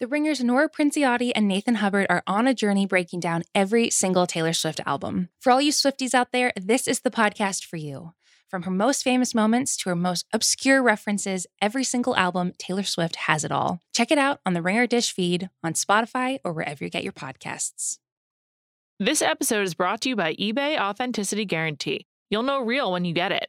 The Ringers Nora Princiotti and Nathan Hubbard are on a journey breaking down every single Taylor Swift album. For all you Swifties out there, this is the podcast for you. From her most famous moments to her most obscure references, every single album, Taylor Swift has it all. Check it out on the Ringer Dish feed, on Spotify, or wherever you get your podcasts. This episode is brought to you by eBay Authenticity Guarantee. You'll know real when you get it.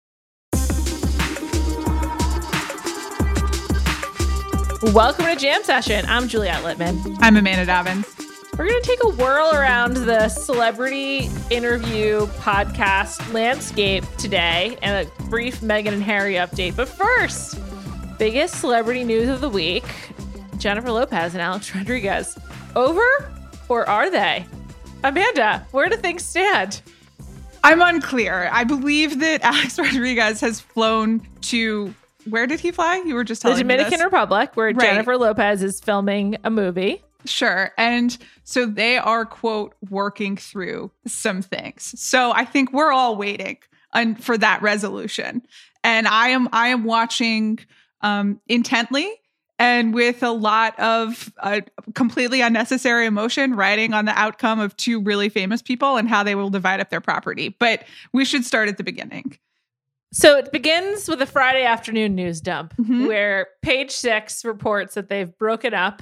Welcome to Jam Session. I'm Juliet Litman. I'm Amanda Dobbins. We're going to take a whirl around the celebrity interview podcast landscape today and a brief Meghan and Harry update. But first, biggest celebrity news of the week Jennifer Lopez and Alex Rodriguez. Over or are they? Amanda, where do things stand? I'm unclear. I believe that Alex Rodriguez has flown to where did he fly? You were just telling the Dominican. Republic, where Right. Jennifer Lopez is filming a movie. Sure. And so they are, quote, working through some things. So I think we're all waiting un- for that resolution. And I am I am watching um, intently and with a lot of uh, completely unnecessary emotion, writing on the outcome of two really famous people and how they will divide up their property. But we should start at the beginning. So it begins with a Friday afternoon news dump Mhm. where Page Six reports that they've broken up.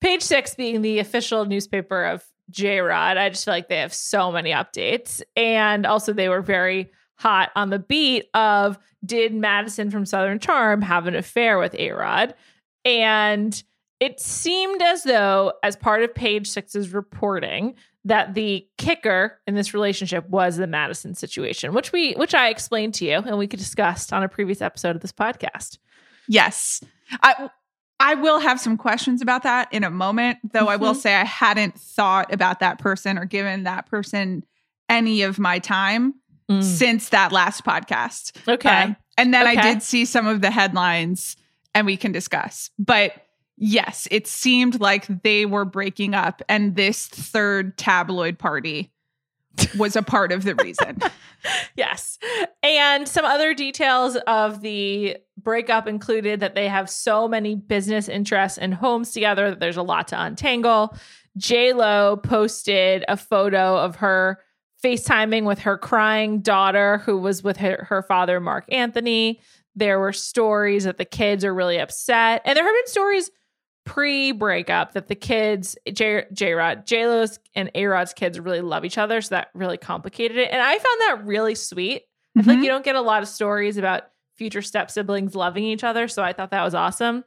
Page Six being the official newspaper of J Rod. I just feel like they have so many updates. And also, they were very hot on the beat of did Madison from Southern Charm have an affair with A Rod? And it seemed as though, as part of Page Six's reporting, that the kicker in this relationship was the Madison situation, which we which I explained to you and we could discussed on a previous episode of this podcast. Yes. I I will have some questions about that in a moment, though I will Mhm. say I hadn't thought about that person or given that person any of my time since that last podcast. Okay. Um, and then I did see some of the headlines and we can discuss. But yes, it seemed like they were breaking up and this third tabloid party was a part of the reason. Yes. And some other details of the breakup included that they have so many business interests and homes together that there's a lot to untangle. J Lo posted a photo of her FaceTiming with her crying daughter, who was with her, her father, Marc Anthony. There were stories that the kids are really upset. And there have been stories pre breakup that the kids, J J Rod, J Lo's and A Rod's kids really love each other. So that really complicated it. And I found that really sweet. I feel like you don't get a lot of stories about future step siblings loving each other. So I thought that was awesome.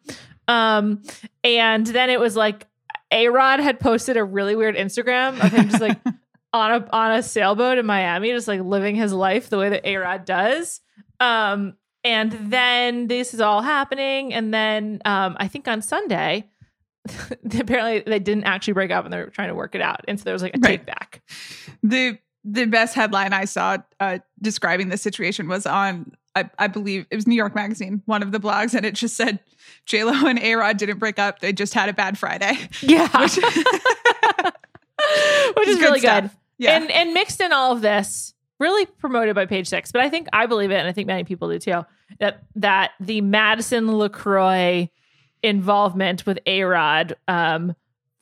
Um, and then it was like A Rod had posted a really weird Instagram of him just like on a on a sailboat in Miami, just like living his life the way that A Rod does. Um, and then this is all happening, and then um, I think on Sunday, apparently they didn't actually break up, and they were trying to work it out, and so there was like a Right. take back. the the best headline I saw uh, describing the situation was on I, I believe it was New York Magazine, one of the blogs, and it just said J Lo and A Rod didn't break up; they just had a bad Friday, Yeah, which, which is good really stuff. good. Yeah, And and mixed in all of this, really promoted by Page Six, but I think I believe it, and I think many people do too. That that the Madison LeCroy involvement with A Rod um,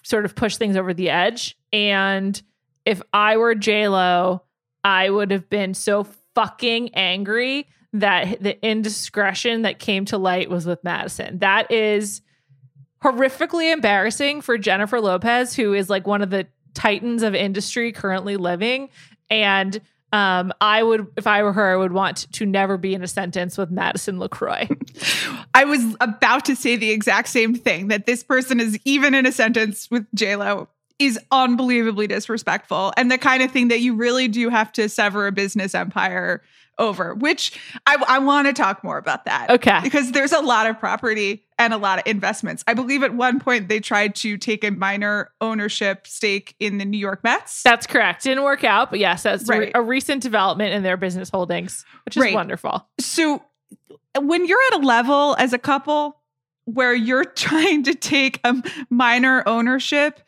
sort of pushed things over the edge. And if I were J Lo, I would have been so fucking angry that the indiscretion that came to light was with Madison. That is horrifically embarrassing for Jennifer Lopez, who is like one of the titans of industry currently living. And um, I would, if I were her, I would want to never be in a sentence with Madison LeCroy. I was about to say the exact same thing that this person is even in a sentence with JLo is unbelievably disrespectful and the kind of thing that you really do have to sever a business empire over, which I, I want to talk more about that. Okay. Because there's a lot of property and a lot of investments. I believe at one point they tried to take a minor ownership stake in the New York Mets. That's correct. Didn't work out, but yes, that's Right. re- a recent development in their business holdings, which is Right. wonderful. So when you're at a level as a couple where you're trying to take a minor ownership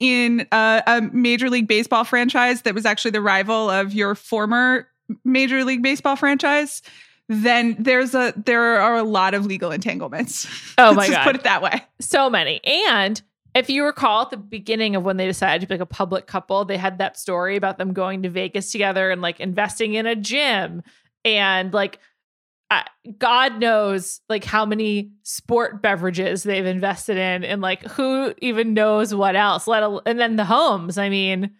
in a, a major league baseball franchise that was actually the rival of your former major league baseball franchise then there's a there are a lot of legal entanglements Oh Let's my just God. put it that way So many. And if you recall at the beginning of when they decided to be like a public couple, they had that story about them going to Vegas together and like investing in a gym and like God knows like how many sport beverages they've invested in and like who even knows what else. Let al- and then the homes. I mean,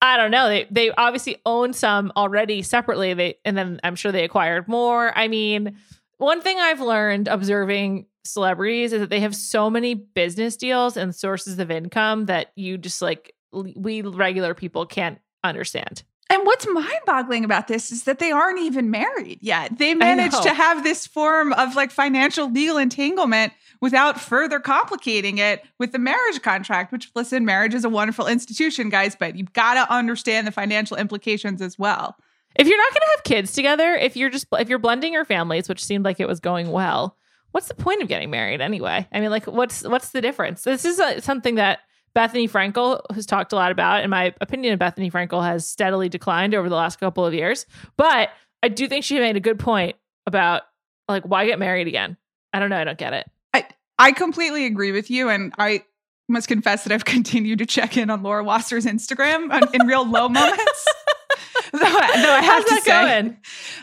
I don't know. They they obviously own some already separately. They and then I'm sure they acquired more. I mean, one thing I've learned observing celebrities is that they have so many business deals and sources of income that you just like we regular people can't understand. And what's mind boggling about this is that they aren't even married yet. They managed to have this form of like financial legal entanglement without further complicating it with the marriage contract, which, listen, marriage is a wonderful institution, guys, but you've got to understand the financial implications as well. If you're not going to have kids together, if you're just if you're blending your families, which seemed like it was going well, what's the point of getting married anyway? I mean, like what's what's the difference? This is a, something that Bethenny Frankel has talked a lot about. and my opinion, of Bethenny Frankel has steadily declined over the last couple of years, but I do think she made a good point about like why get married again? I don't know. I don't get it. I I completely agree with you. And I must confess that I've continued to check in on Laura Wasser's Instagram uh, in real low moments. though, I- though I have to say, going?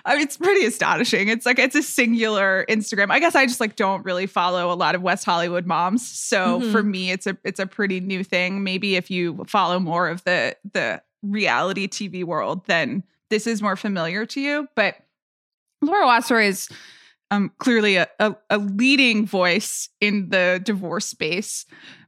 I mean, it's pretty astonishing. It's like it's a singular Instagram. I guess I just like don't really follow a lot of West Hollywood moms, so Mhm. for me, it's a it's a pretty new thing. Maybe if you follow more of the the reality TV world, then this is more familiar to you. But Laura Wasser is um, clearly a, a, a leading voice in the divorce space.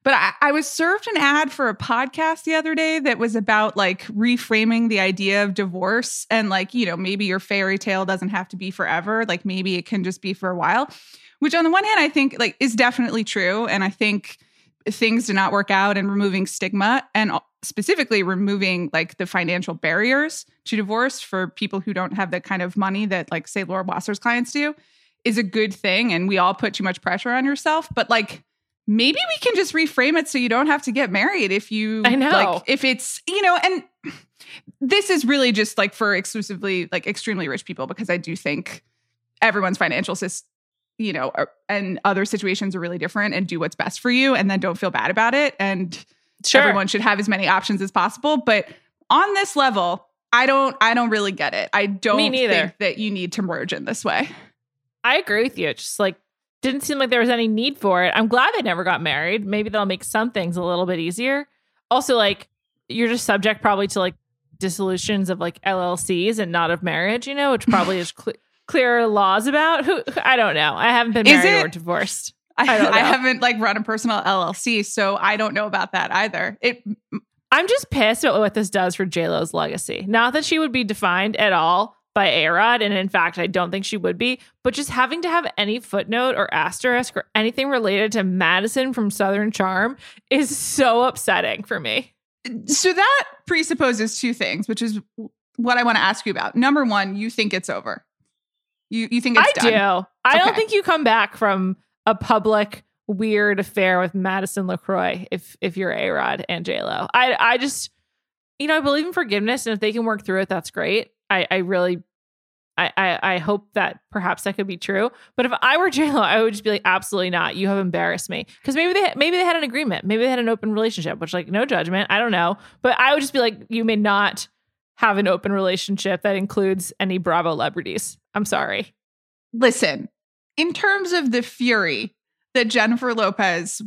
But I, I was served an ad for a podcast the other day that was about like reframing the idea of divorce and like, you know, maybe your fairy tale doesn't have to be forever. Like maybe it can just be for a while, which on the one hand, I think like is definitely true. And I think things do not work out and removing stigma and specifically removing like the financial barriers to divorce for people who don't have the kind of money that like say Laura Wasser's clients do is a good thing and we all put too much pressure on yourself but like maybe we can just reframe it so you don't have to get married if you I know. like if it's you know and this is really just like for exclusively like extremely rich people because I do think everyone's financial system you know are, and other situations are really different and do what's best for you and then don't feel bad about it and Sure. everyone should have as many options as possible but on this level i don't i don't really get it i don't think that you need to merge in this way I agree with you. It just like didn't seem like there was any need for it. I'm glad they never got married. Maybe that'll make some things a little bit easier. Also, like you're just subject probably to like dissolutions of like LLCs and not of marriage, you know, which probably is cl- clearer laws about. Who I don't know. I haven't been Is married or divorced. I, I. I haven't like run a personal llc so i don't know about that either it I'm just pissed about what this does for JLo's legacy. Not that she would be defined at all by A-Rod, and in fact, I don't think she would be, but just having to have any footnote or asterisk or anything related to Madison from Southern Charm is so upsetting for me. so that presupposes two things which is what i want to ask you about number one you think it's over you you think it's I done do. I don't think you come back from a public weird affair with Madison LeCroy if if you're A-Rod and J-Lo. I I just you know, I believe in forgiveness and if they can work through it, that's great. I, I really I, I, I hope that perhaps that could be true. But if I were J Lo, I would just be like, absolutely not. You have embarrassed me. Because maybe they maybe they had an agreement. Maybe they had an open relationship, which like no judgment. I don't know. But I would just be like, you may not have an open relationship that includes any Bravo celebrities. I'm sorry. Listen, in terms of the fury that Jennifer Lopez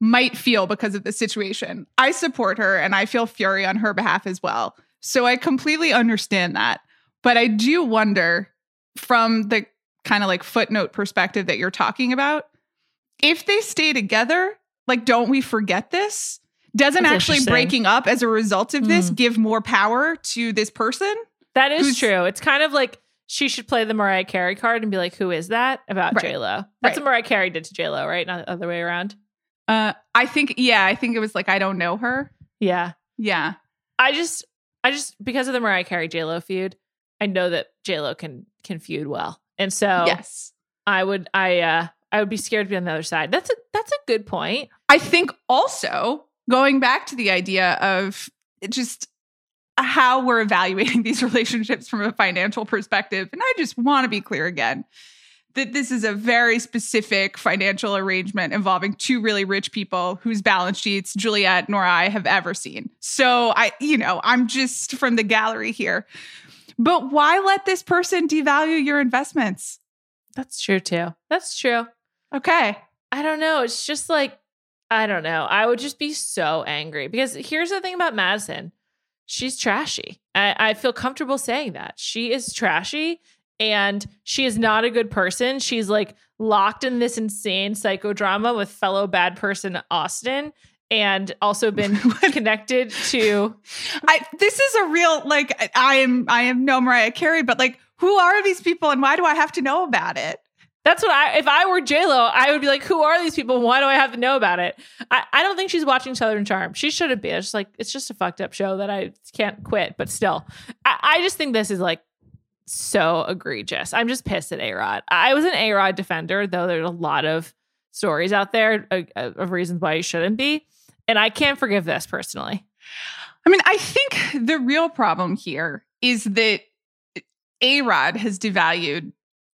might feel because of the situation, I support her and I feel fury on her behalf as well. So I completely understand that. But I do wonder from the kind of like footnote perspective that you're talking about, if they stay together, like, don't we forget this? Doesn't That's actually breaking up as a result of this Mm. give more power to this person? That is true. It's kind of like she should play the Mariah Carey card and be like, "Who is that?" About Right. J Lo. That's Right. what Mariah Carey did to J Lo, right? Not the other way around. Uh, I think, yeah, I think it was like, I don't know her. Yeah. Yeah. I just, I just because of the Mariah Carey J Lo feud, I know that J Lo can can feud well, and so Yes. I would, I, uh I would be scared to be on the other side. That's a that's a good point. I think also going back to the idea of just how we're evaluating these relationships from a financial perspective. And I just want to be clear again that this is a very specific financial arrangement involving two really rich people whose balance sheets Juliet nor I have ever seen. So I, you know, I'm just from the gallery here. But why let this person devalue your investments? That's true too. That's true. Okay. I don't know. It's just like I don't know. I would just be so angry because here's the thing about Madison. She's trashy. I, I feel comfortable saying that. She is trashy and she is not a good person. She's like locked in this insane psychodrama with fellow bad person Austin and also been connected to I this is a real like I- am I am no Mariah Carey, but like who are these people and why do I have to know about it? That's what I if I were J Lo, I would be like, who are these people? Why do I have to know about it? I, I don't think she's watching Southern Charm. She shouldn't be. It's just like it's just a fucked up show that I can't quit. But still, I, I just think this is like so egregious. I'm just pissed at A Rod. I was an A Rod defender, though. There's a lot of stories out there uh, uh, of reasons why you shouldn't be, and I can't forgive this personally. I mean, I think the real problem here is that A Rod has devalued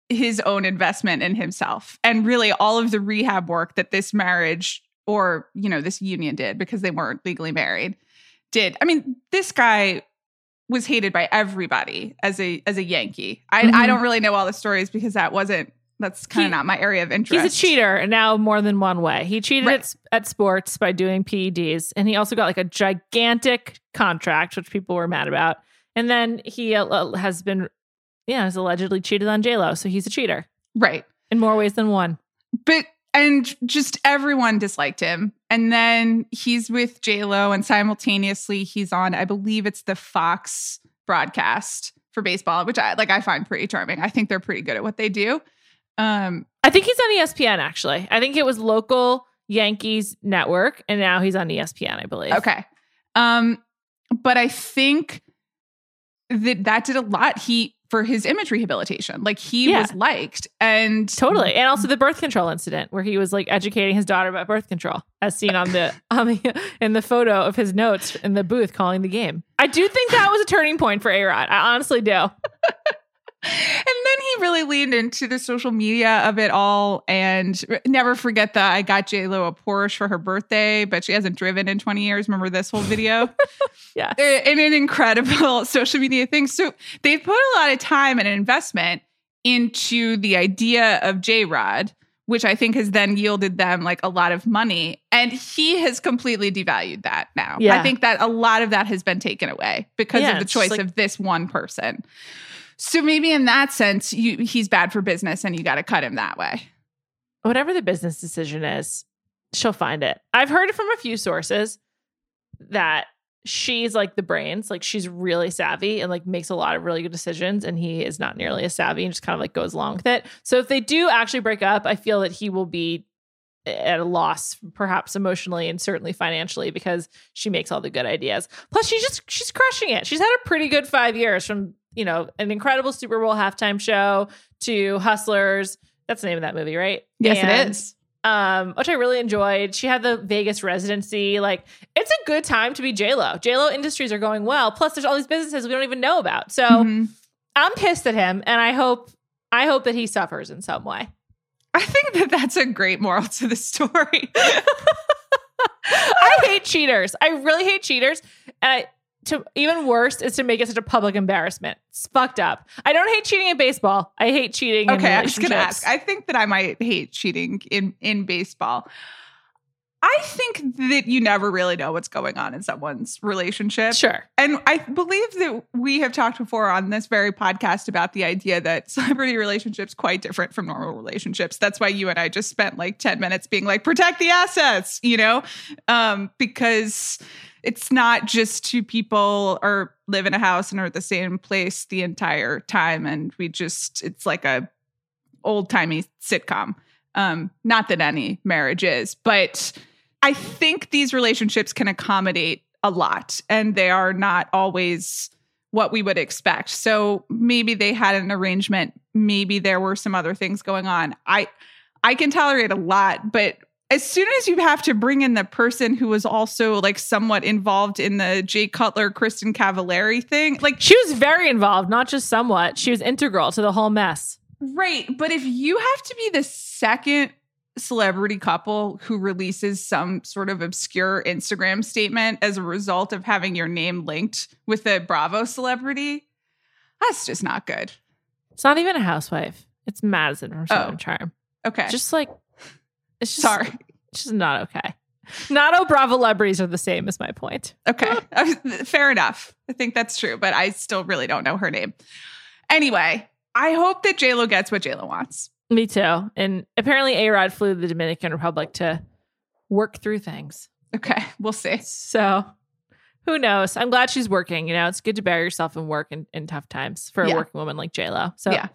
his own investment in himself and really all of the rehab work that this marriage or, you know, this union did because they weren't legally married did. I mean, this guy was hated by everybody as a as a Yankee. I, I Mhm. don't really know all the stories because that wasn't that's kind of not my area of interest. He's a cheater and now more than one way. He cheated Right. at, at sports by doing PEDs, and he also got like a gigantic contract, which people were mad about. And then he uh, has been, yeah, has allegedly cheated on J Lo, so he's a cheater Right. in more ways than one. But and just everyone disliked him. And then he's with J Lo, and simultaneously he's on, I believe it's the Fox broadcast for baseball, which I like. I find pretty charming. I think they're pretty good at what they do. Um, I think he's on ESPN actually. I think it was local Yankees network, and now he's on ESPN, I believe. okay. Um, but I think that that did a lot. He for his image rehabilitation, like he Yeah. was liked, and Totally. And also the birth control incident where he was like educating his daughter about birth control as seen on the on the in the photo of his notes in the booth calling the game. I do think that was a turning point for A-Rod. I honestly do. And then he really leaned into the social media of it all and never forget that I got J Lo a Porsche for her birthday, but she hasn't driven in 20 years. Remember this whole video? Yeah. In an incredible social media thing. So they've put a lot of time and investment into the idea of J Rod, which I think has then yielded them like a lot of money. And he has completely devalued that now. Yeah. I think that a lot of that has been taken away because Yeah, of the choice like- of this one person. So maybe in that sense, you, he's bad for business and you got to cut him that way. Whatever the business decision is, she'll find it. I've heard from a few sources that she's like the brains, like she's really savvy and like makes a lot of really good decisions and he is not nearly as savvy and just kind of like goes along with it. So if they do actually break up, I feel that he will be at a loss perhaps emotionally and certainly financially because she makes all the good ideas. Plus she's just she's crushing it. She's had a pretty good 5 years from, you know, an incredible Super Bowl halftime show to Hustlers. That's the name of that movie, right? Yes, And, it is. Um, which I really enjoyed. She had the Vegas residency. Like, it's a good time to be J Lo. J Lo industries are going well. Plus, there's all these businesses we don't even know about. So Mhm. I'm pissed at him, and I hope I hope that he suffers in some way. I think that that's a great moral to the story. I hate cheaters. I really hate cheaters. And I, to even worse is to make it such a public embarrassment. It's fucked up. I don't hate cheating in baseball. I hate cheating. okay, I was gonna ask. I think that I might hate cheating in in baseball. I think that you never really know what's going on in someone's relationship. Sure. And I believe that we have talked before on this very podcast about the idea that celebrity relationships quite different from normal relationships. That's why you and I just spent like 10 minutes being like protect the assets, you know? Um because it's not just two people or live in a house and are at the same place the entire time and we just it's like a old-timey sitcom. Um not that any marriage is, but I think these relationships can accommodate a lot and they are not always what we would expect. So maybe they had an arrangement, maybe there were some other things going on. I I can tolerate a lot, but as soon as you have to bring in the person who was also like somewhat involved in the Jay Cutler, Kristin Cavallari thing, like She was very involved, not just somewhat. She was integral to the whole mess. Right. But if you have to be the second celebrity couple who releases some sort of obscure Instagram statement as a result of having your name linked with a Bravo celebrity, that's just not good. It's not even a housewife. It's Madison from Southern Oh. Charm. Okay. Just like it's just sorry. It's just not okay. Not all Bravo celebrities are the same. Is my point. Okay. Uh, fair enough. I think that's true, but I still really don't know her name. Anyway, I hope that JLo gets what JLo wants. Me too. And apparently, A Rod flew to the Dominican Republic to work through things. Okay. We'll see. So who knows? I'm glad she's working. You know, it's good to bury yourself in work in, in tough times for a working woman like JLo. So, Yeah.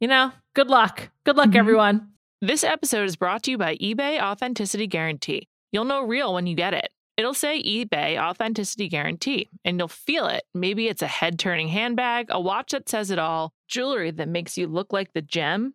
you know, good luck. Good luck, Mhm. everyone. This episode is brought to you by eBay Authenticity Guarantee. You'll know real when you get it. It'll say eBay Authenticity Guarantee, and you'll feel it. Maybe it's a head turning handbag, a watch that says it all, jewelry that makes you look like the gem.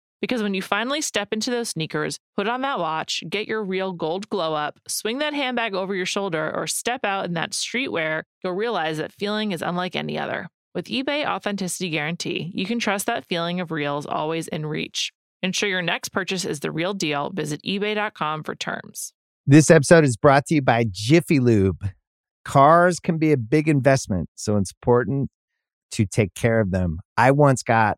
Because when you finally step into those sneakers, put on that watch, get your real gold glow up, swing that handbag over your shoulder, or step out in that streetwear, you'll realize that feeling is unlike any other. With eBay Authenticity Guarantee, you can trust that feeling of real is always in reach. Ensure your next purchase is the real deal. Visit eBay.com for terms. This episode is brought to you by Jiffy Lube. Cars can be a big investment, so it's important to take care of them. I once got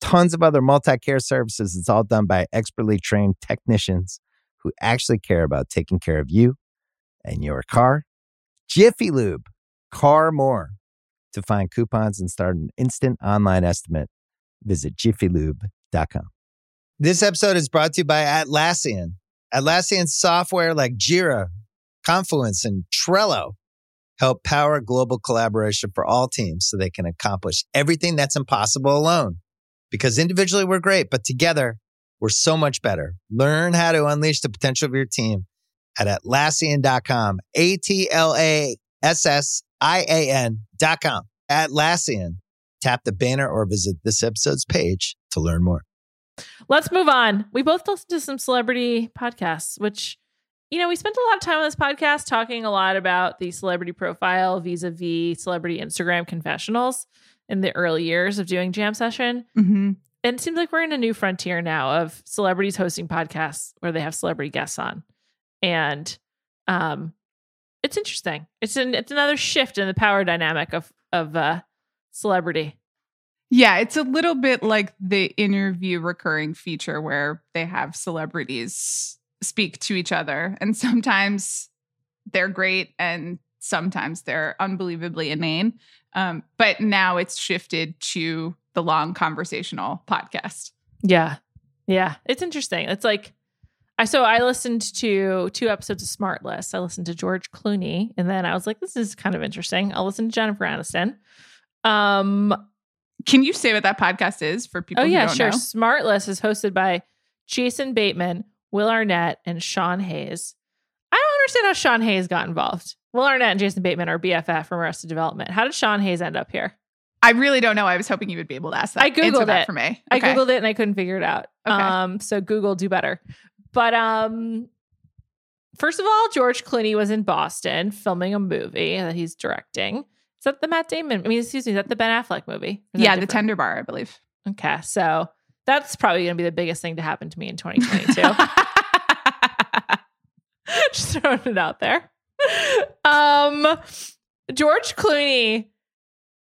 tons of other multi care services. It's all done by expertly trained technicians who actually care about taking care of you and your car. Jiffy Lube, car more. To find coupons and start an instant online estimate, visit jiffylube.com. This episode is brought to you by Atlassian. Atlassian software like Jira, Confluence, and Trello help power global collaboration for all teams so they can accomplish everything that's impossible alone. Because individually we're great, but together we're so much better. Learn how to unleash the potential of your team at Atlassian.com. A T L A S S I A N.com. Atlassian. Tap the banner or visit this episode's page to learn more. Let's move on. We both listened to some celebrity podcasts, which, you know, we spent a lot of time on this podcast talking a lot about the celebrity profile vis a vis celebrity Instagram confessionals in the early years of doing Jam Session. Mm-hmm. And it seems like we're in a new frontier now of celebrities hosting podcasts where they have celebrity guests on. And um it's interesting. It's an it's another shift in the power dynamic of of uh celebrity. Yeah, it's a little bit like the interview recurring feature where they have celebrities speak to each other. And sometimes they're great and sometimes they're unbelievably inane. Um, but now it's shifted to the long conversational podcast. Yeah. Yeah. It's interesting. It's like, I so I listened to two episodes of Smartless. I listened to George Clooney, and then I was like, "This is kind of interesting." I'll listen to Jennifer Aniston. Um, can you say what that podcast is for people? Oh yeah, sure. Know? Smartless is hosted by Jason Bateman, Will Arnett, and Sean Hayes. I don't understand how Sean Hayes got involved. Will Arnett and Jason Bateman are BFF from Arrested Development. How did Sean Hayes end up here? I really don't know. I was hoping you would be able to ask that. I googled that it for me. Okay. I googled it and I couldn't figure it out. Okay. Um, so Google do better. But um, first of all, George Clooney was in Boston filming a movie that he's directing. Is that the Matt Damon? I mean, excuse me, is that the Ben Affleck movie? Yeah, the Tender Bar, I believe. Okay, so that's probably going to be the biggest thing to happen to me in 2022. Just throwing it out there. Um, George Clooney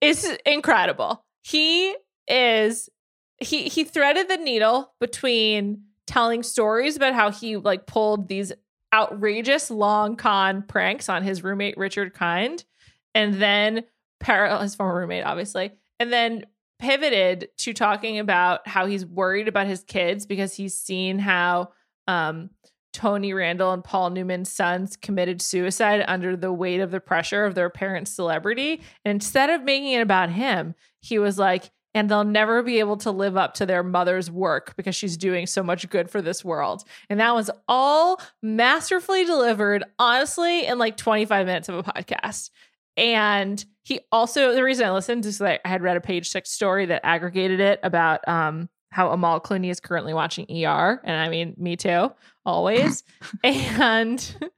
is incredible. He is he he threaded the needle between telling stories about how he like pulled these outrageous long con pranks on his roommate Richard Kind and then parallel his former roommate obviously and then pivoted to talking about how he's worried about his kids because he's seen how um, Tony Randall and Paul Newman's sons committed suicide under the weight of the pressure of their parents' celebrity. And instead of making it about him, he was like, and they'll never be able to live up to their mother's work because she's doing so much good for this world. And that was all masterfully delivered, honestly, in like 25 minutes of a podcast. And he also, the reason I listened is that I had read a page six story that aggregated it about um, how Amal Clooney is currently watching ER. And I mean, me too, always. and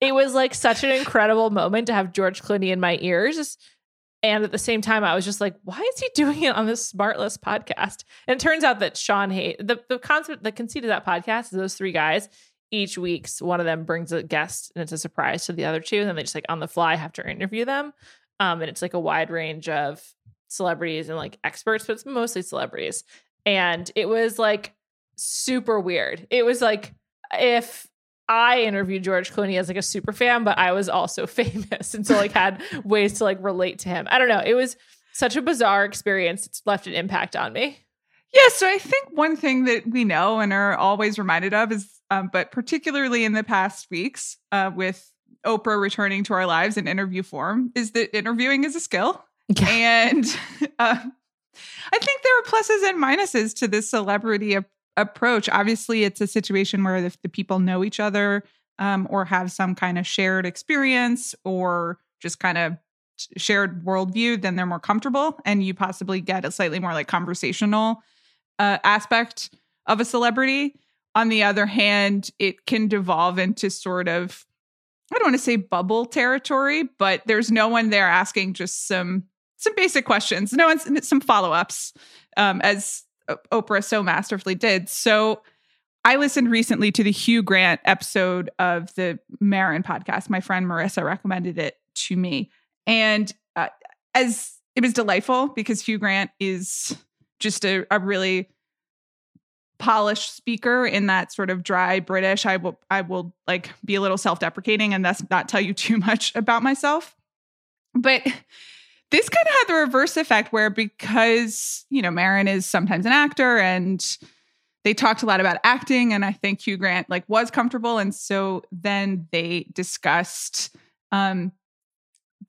it was like such an incredible moment to have George Clooney in my ears and at the same time, I was just like, why is he doing it on this Smartless podcast? And it turns out that Sean Hayes, the, the concept, the conceit of that podcast is those three guys, each week's one of them brings a guest and it's a surprise to the other two. And then they just like on the fly have to interview them. Um, and it's like a wide range of celebrities and like experts, but it's mostly celebrities. And it was like super weird. It was like if I interviewed George Clooney as like a super fan, but I was also famous and so like had ways to like relate to him. I don't know. It was such a bizarre experience. It's left an impact on me. Yeah, so I think one thing that we know and are always reminded of is, um, but particularly in the past weeks uh, with Oprah returning to our lives in interview form, is that interviewing is a skill. Yeah. And uh, I think there are pluses and minuses to this celebrity approach. Obviously, it's a situation where if the people know each other um, or have some kind of shared experience or just kind of shared worldview, then they're more comfortable and you possibly get a slightly more like conversational uh, aspect of a celebrity. On the other hand, it can devolve into sort of, I don't want to say bubble territory, but there's no one there asking just some some basic questions. No one's some follow ups um, as Oprah so masterfully did. So I listened recently to the Hugh Grant episode of the Maron podcast. My friend Marissa recommended it to me. And uh, as it was delightful because Hugh Grant is just a, a really polished speaker in that sort of dry British. I will I will like be a little self-deprecating and thus not tell you too much about myself. But this kind of had the reverse effect where because, you know, Maron is sometimes an actor and they talked a lot about acting and I think Hugh Grant like was comfortable and so then they discussed um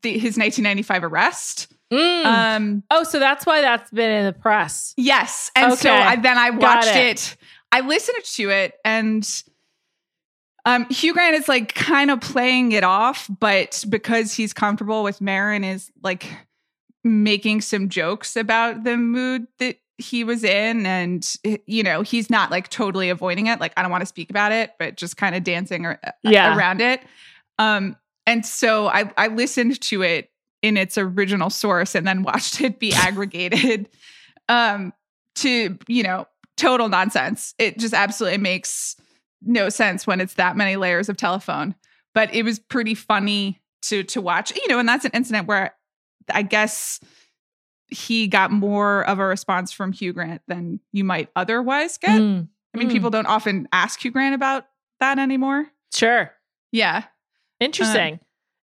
the, his 1995 arrest. Mm. Um oh so that's why that's been in the press. Yes. And okay. so I, then I watched it. it. I listened to it and um, Hugh Grant is like kind of playing it off, but because he's comfortable with Maron, is like making some jokes about the mood that he was in and you know he's not like totally avoiding it like i don't want to speak about it but just kind of dancing ar- yeah. around it. Um and so i i listened to it in its original source and then watched it be aggregated um to you know total nonsense. It just absolutely makes no sense when it's that many layers of telephone. But it was pretty funny to to watch you know and that's an incident where I guess he got more of a response from Hugh Grant than you might otherwise get. Mm, I mean, Mm. people don't often ask Hugh Grant about that anymore. sure. Yeah. Interesting.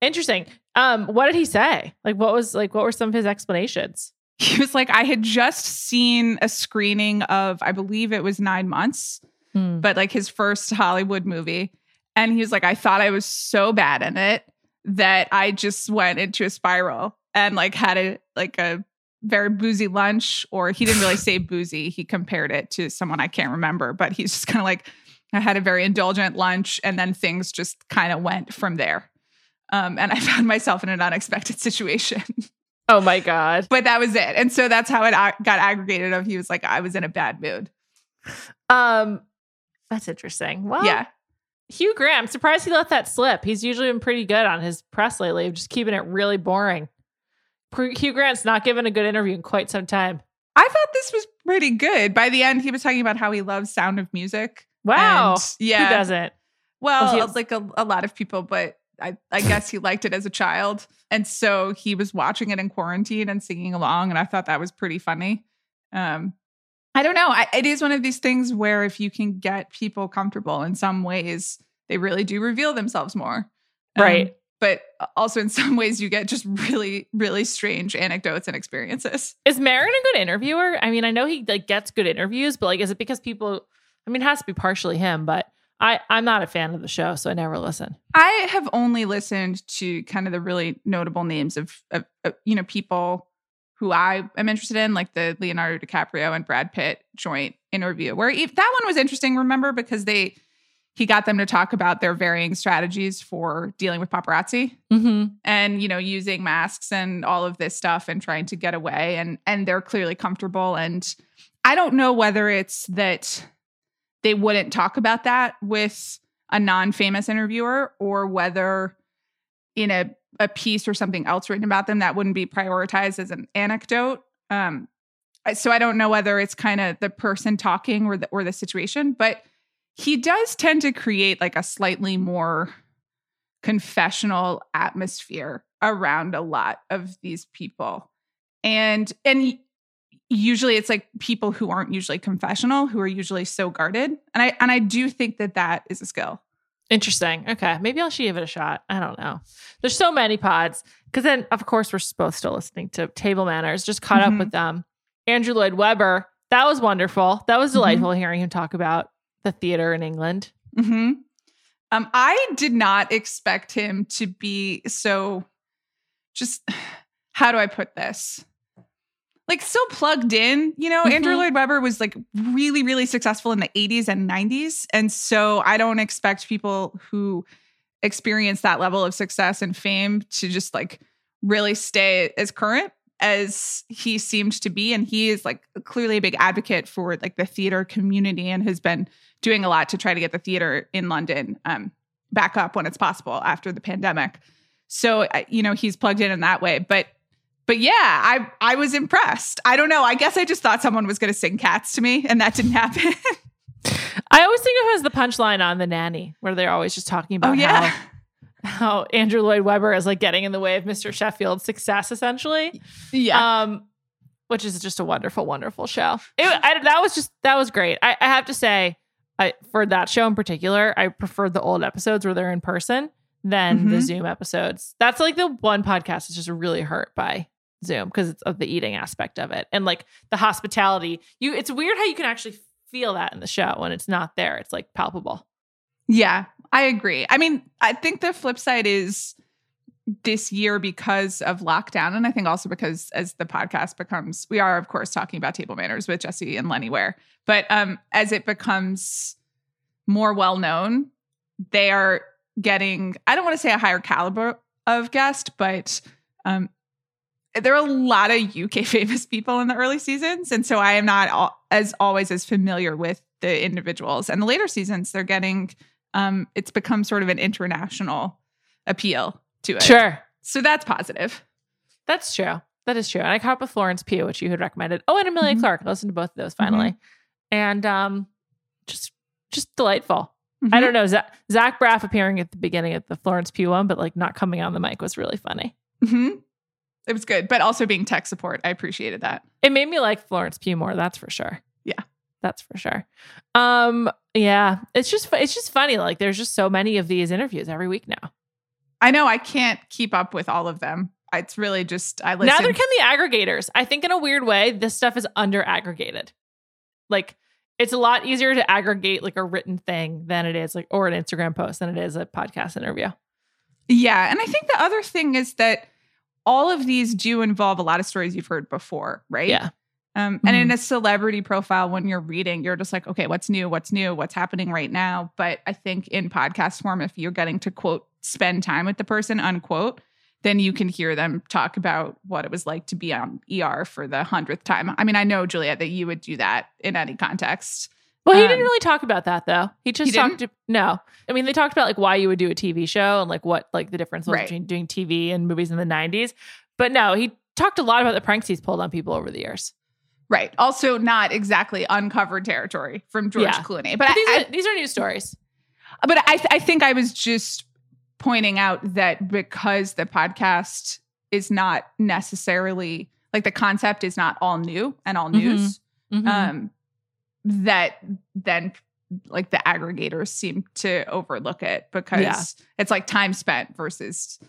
Interesting. Um, what did he say? Like what was like what were some of his explanations? He was like, I had just seen a screening of, I believe it was nine months, Hmm. but like his first Hollywood movie. And he was like, I thought I was so bad in it that I just went into a spiral and like had a like a very boozy lunch, or he didn't really say boozy. He compared it to someone I can't remember, but he's just kind of like, I had a very indulgent lunch, and then things just kind of went from there. Um, and I found myself in an unexpected situation. Oh my god. but that was it. And so that's how it got aggregated of he was like, I was in a bad mood. Um that's interesting. Well, yeah. Hugh Grant, surprised he let that slip. He's usually been pretty good on his press lately, just keeping it really boring. Hugh Grant's not given a good interview in quite some time. I thought this was pretty good. By the end, he was talking about how he loves Sound of Music. Wow. And, yeah. Who doesn't? Well, Well, he like a, a lot of people, but I, I guess he liked it as a child. And so he was watching it in quarantine and singing along. And I thought that was pretty funny. Um, I don't know. I, it is one of these things where if you can get people comfortable in some ways, they really do reveal themselves more. Um, Right. But also in some ways, you get just really, really strange anecdotes and experiences. Is Maron a good interviewer? I mean, I know he like gets good interviews, but like is it because people I mean, it has to be partially him, but I, I'm not a fan of the show, so I never listen. I have only listened to kind of the really notable names of, of, of, you know people who I am interested in, like the Leonardo DiCaprio and Brad Pitt joint interview, where if, that one was interesting. Remember because they he got them to talk about their varying strategies for dealing with paparazzi Mm-hmm. and you know using masks and all of this stuff and trying to get away. And and they're clearly comfortable. And I don't know whether it's that they wouldn't talk about that with a non-famous interviewer or whether in a a piece or something else written about them that wouldn't be prioritized as an anecdote. Um so I don't know whether it's kind of the person talking or the or the situation but he does tend to create like a slightly more confessional atmosphere around a lot of these people and and usually it's like people who aren't usually confessional who are usually so guarded and i and i do think that that is a skill Interesting. Okay. Maybe I should give it a shot. I don't know. There's so many pods. Because then, of course, we're both still listening to Table Manners, just caught Mhm. up with them. Andrew Lloyd Webber. That was wonderful. That was Mhm. delightful hearing him talk about the theater in England. hmm um i did not expect him to be so just how do i put this like so plugged in you know andrew Mhm. lloyd webber was like really really successful in the 80s and 90s and so i don't expect people who experience that level of success and fame to just like really stay as current as he seemed to be and he is like clearly a big advocate for like the theater community and has been doing a lot to try to get the theater in london um, back up when it's possible after the pandemic. So you know he's plugged in in that way. But but yeah i i was impressed. I don't know. I guess i just thought someone was going to sing cats to me and that didn't happen. I always think of it as the punchline on The Nanny, where they're always just talking about oh yeah. how, how Andrew Lloyd Webber is like getting in the way of Mr. Sheffield's success, essentially. yeah. Um which is just a wonderful wonderful show. It, I, that was just that was great. I, I have to say I, for that show in particular i preferred the old episodes where they're in person than the Mhm. zoom episodes. That's like the one podcast that's just really hurt by zoom because it's of the eating aspect of it and like the hospitality. You it's weird how you can actually feel that in the show when it's not there. It's like palpable. Yeah, I agree. I mean, I think the flip side is this year because of lockdown. And I think also because as the podcast becomes, we are, of course, talking about table manners with Jessie and Lennie Ware. But um, as it becomes more well known, they are getting, I don't want to say a higher caliber of guest, but um, there are a lot of UK famous people in the early seasons. And so I am not al- as always as familiar with the individuals. And the later seasons, they're getting, um, it's become sort of an international appeal to it. sure So that's positive. That's true. That is true. And I caught up with Florence Pugh, which you had recommended. Oh, and Emilia Mhm. Clarke. I listened to both of those finally. And um just just delightful. I don't know. Zach, Zach Braff appearing at the beginning of the Florence Pugh one, but like not coming on the mic was really funny. Mhm. it was good, but also being tech support, I appreciated that. It made me like Florence Pugh more. That's for sure. That's for sure. Um, yeah, it's just it's just funny. Like there's just so many of these interviews every week now. I know I can't keep up with all of them. It's really just I listen. Neither can the aggregators. I think in a weird way, this stuff is under aggregated. Like it's a lot easier to aggregate like a written thing than it is like or an Instagram post than it is a podcast interview. Yeah, and I think the other thing is that all of these do involve a lot of stories you've heard before, right? Yeah. Um, and in a celebrity profile, when you're reading, you're just like, okay, what's new? What's new? What's happening right now? But I think in podcast form, if you're getting to quote, spend time with the person, unquote, then you can hear them talk about what it was like to be on ER for the hundredth time. I mean, I know, Juliet, that you would do that in any context. Well, he Um, didn't really talk about that though. He just He talked. To, no, I mean they talked about like why you would do a TV show and like what like the difference was Right. between doing TV and movies in the '90s. But no, he talked a lot about the pranks he's pulled on people over the years. Right. Also, not exactly uncovered territory from George Yeah. Clooney. But But these, I, are, these are news stories. but I, I think I was just pointing out that because the podcast is not necessarily like the concept is not all new and all Mhm. news, Mhm. um, that then like the aggregators seem to overlook it because Yeah. it's like time spent versus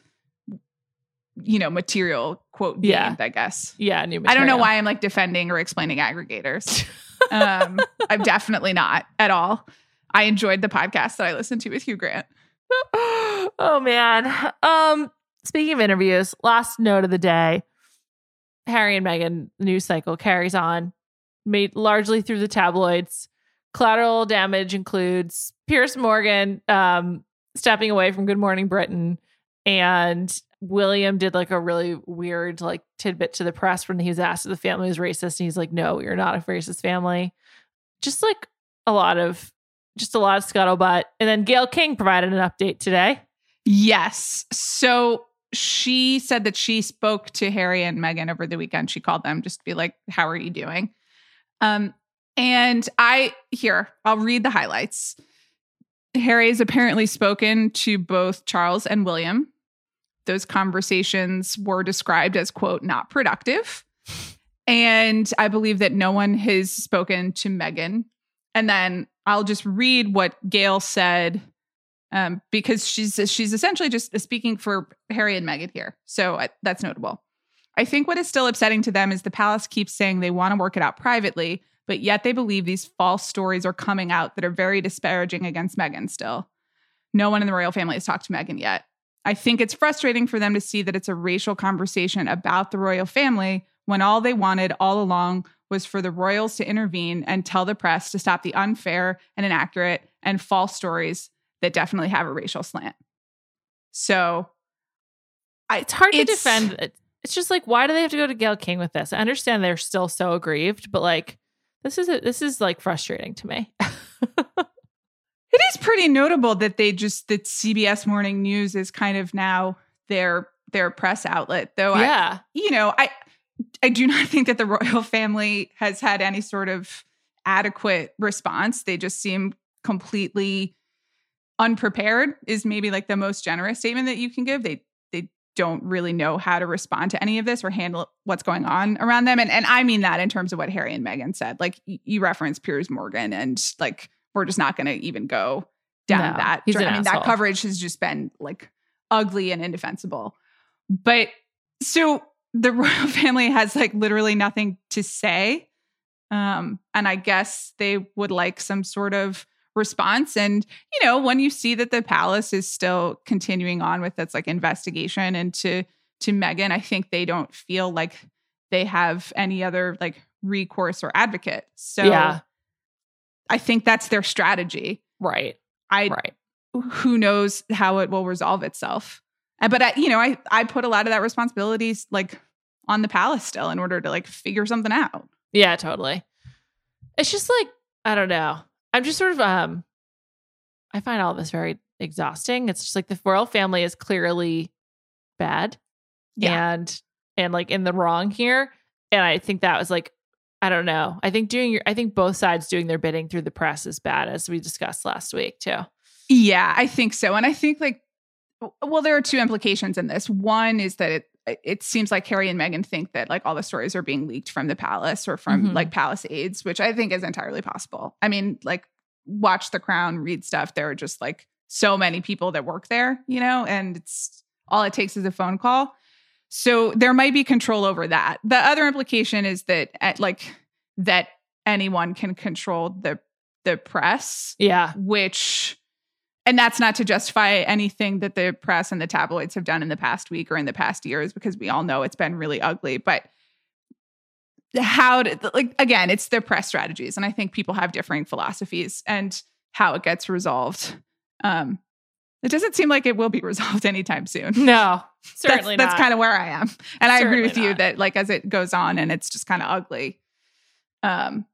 you know material quote Yeah. I guess. yeah, new. I don't know why I'm like defending or explaining aggregators. um, I'm definitely not at all. I enjoyed the podcast that I listened to with Hugh Grant. oh man. Um, speaking of interviews, last note of the day: Harry and Meghan news cycle carries on, made largely through the tabloids. Collateral damage includes Piers Morgan um, stepping away from Good Morning Britain, and William did like a really weird like tidbit to the press when he was asked if the family was racist, and he's like, "No, you're not a racist family." Just like a lot of just a lot of scuttlebutt. And then Gayle King provided an update today. Yes. So she said that she spoke to Harry and Meghan over the weekend. She called them just to be like, How are you doing? Um, and I here, I'll read the highlights. Harry has apparently spoken to both Charles and William. Those conversations were described as, quote, not productive. And I believe that no one has spoken to Meghan. And then I'll just read what Gayle said um, because she's she's essentially just speaking for Harry and Meghan here. So I, that's notable. I think what is still upsetting to them is the palace keeps saying they want to work it out privately, but yet they believe these false stories are coming out that are very disparaging against Meghan still. No one in the royal family has talked to Meghan yet. I think it's frustrating for them to see that it's a racial conversation about the royal family when all they wanted all along was for the royals to intervene and tell the press to stop the unfair and inaccurate and false stories that definitely have a racial slant. So It's hard to defend. It's just like, why do they have to go to Gayle King with this? I understand they're still so aggrieved, but like, this is this is like frustrating to me. it is pretty notable that they just that CBS Morning News is kind of now their their press outlet. Though I, yeah, you know, I I do not think that the royal family has had any sort of adequate response. They just seem completely unprepared is maybe like the most generous statement that you can give. They they don't really know how to respond to any of this or handle what's going on around them. And and I mean that in terms of what Harry and Meghan said. Like you referenced Piers Morgan and like we're just not going to even go down No, that. I mean that coverage has just been like ugly and indefensible. But so the royal family has like literally nothing to say. Um, and I guess they would like some sort of response. And, you know, when you see that the palace is still continuing on with its like investigation into to Meghan, I think they don't feel like they have any other like recourse or advocate. So yeah, I think that's their strategy. right, I right. who knows how it will resolve itself. But I, you know, I I put a lot of that responsibilities like on the palace still in order to like figure something out. Yeah, totally. It's just like I don't know. I'm just sort of um I find all this very exhausting. It's just like the royal family is clearly bad Yeah. and and like in the wrong here. And I think that was like I don't know. I think doing your I think both sides doing their bidding through the press is bad as we discussed last week too. Yeah, I think so. And I think like well there are two implications in this. One is that it it seems like Harry and Meghan think that like all the stories are being leaked from the palace or from Mhm. like palace aides, which I think is entirely possible. I mean, like watch The Crown, read stuff. There are just like so many people that work there, you know, and it's all it takes is a phone call. So there might be control over that. The other implication is that at like that anyone can control the the press Yeah. which and that's not to justify anything that the press and the tabloids have done in the past week or in the past years because we all know it's been really ugly but how to like again it's their press strategies and i think people have differing philosophies and how it gets resolved um it doesn't seem like it will be resolved anytime soon No, certainly that's, not. that's kind of where i am and i agree Certainly with you that like as it goes on and it's just kind of ugly um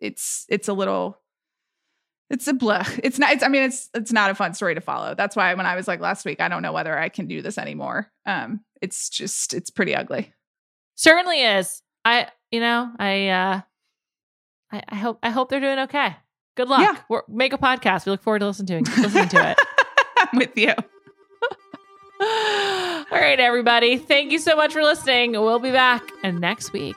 it's it's a little it's a blah it's not it's i mean it's it's not a fun story to follow that's why when i was like last week i don't know whether i can do this anymore um it's just it's pretty ugly certainly is. I, you know, I, uh, I, I hope, I hope they're doing okay. Good luck. Yeah. We're, make a podcast. We look forward to listening to listening to it. i'm with you All right, everybody. Thank you so much for listening. We'll be back next week.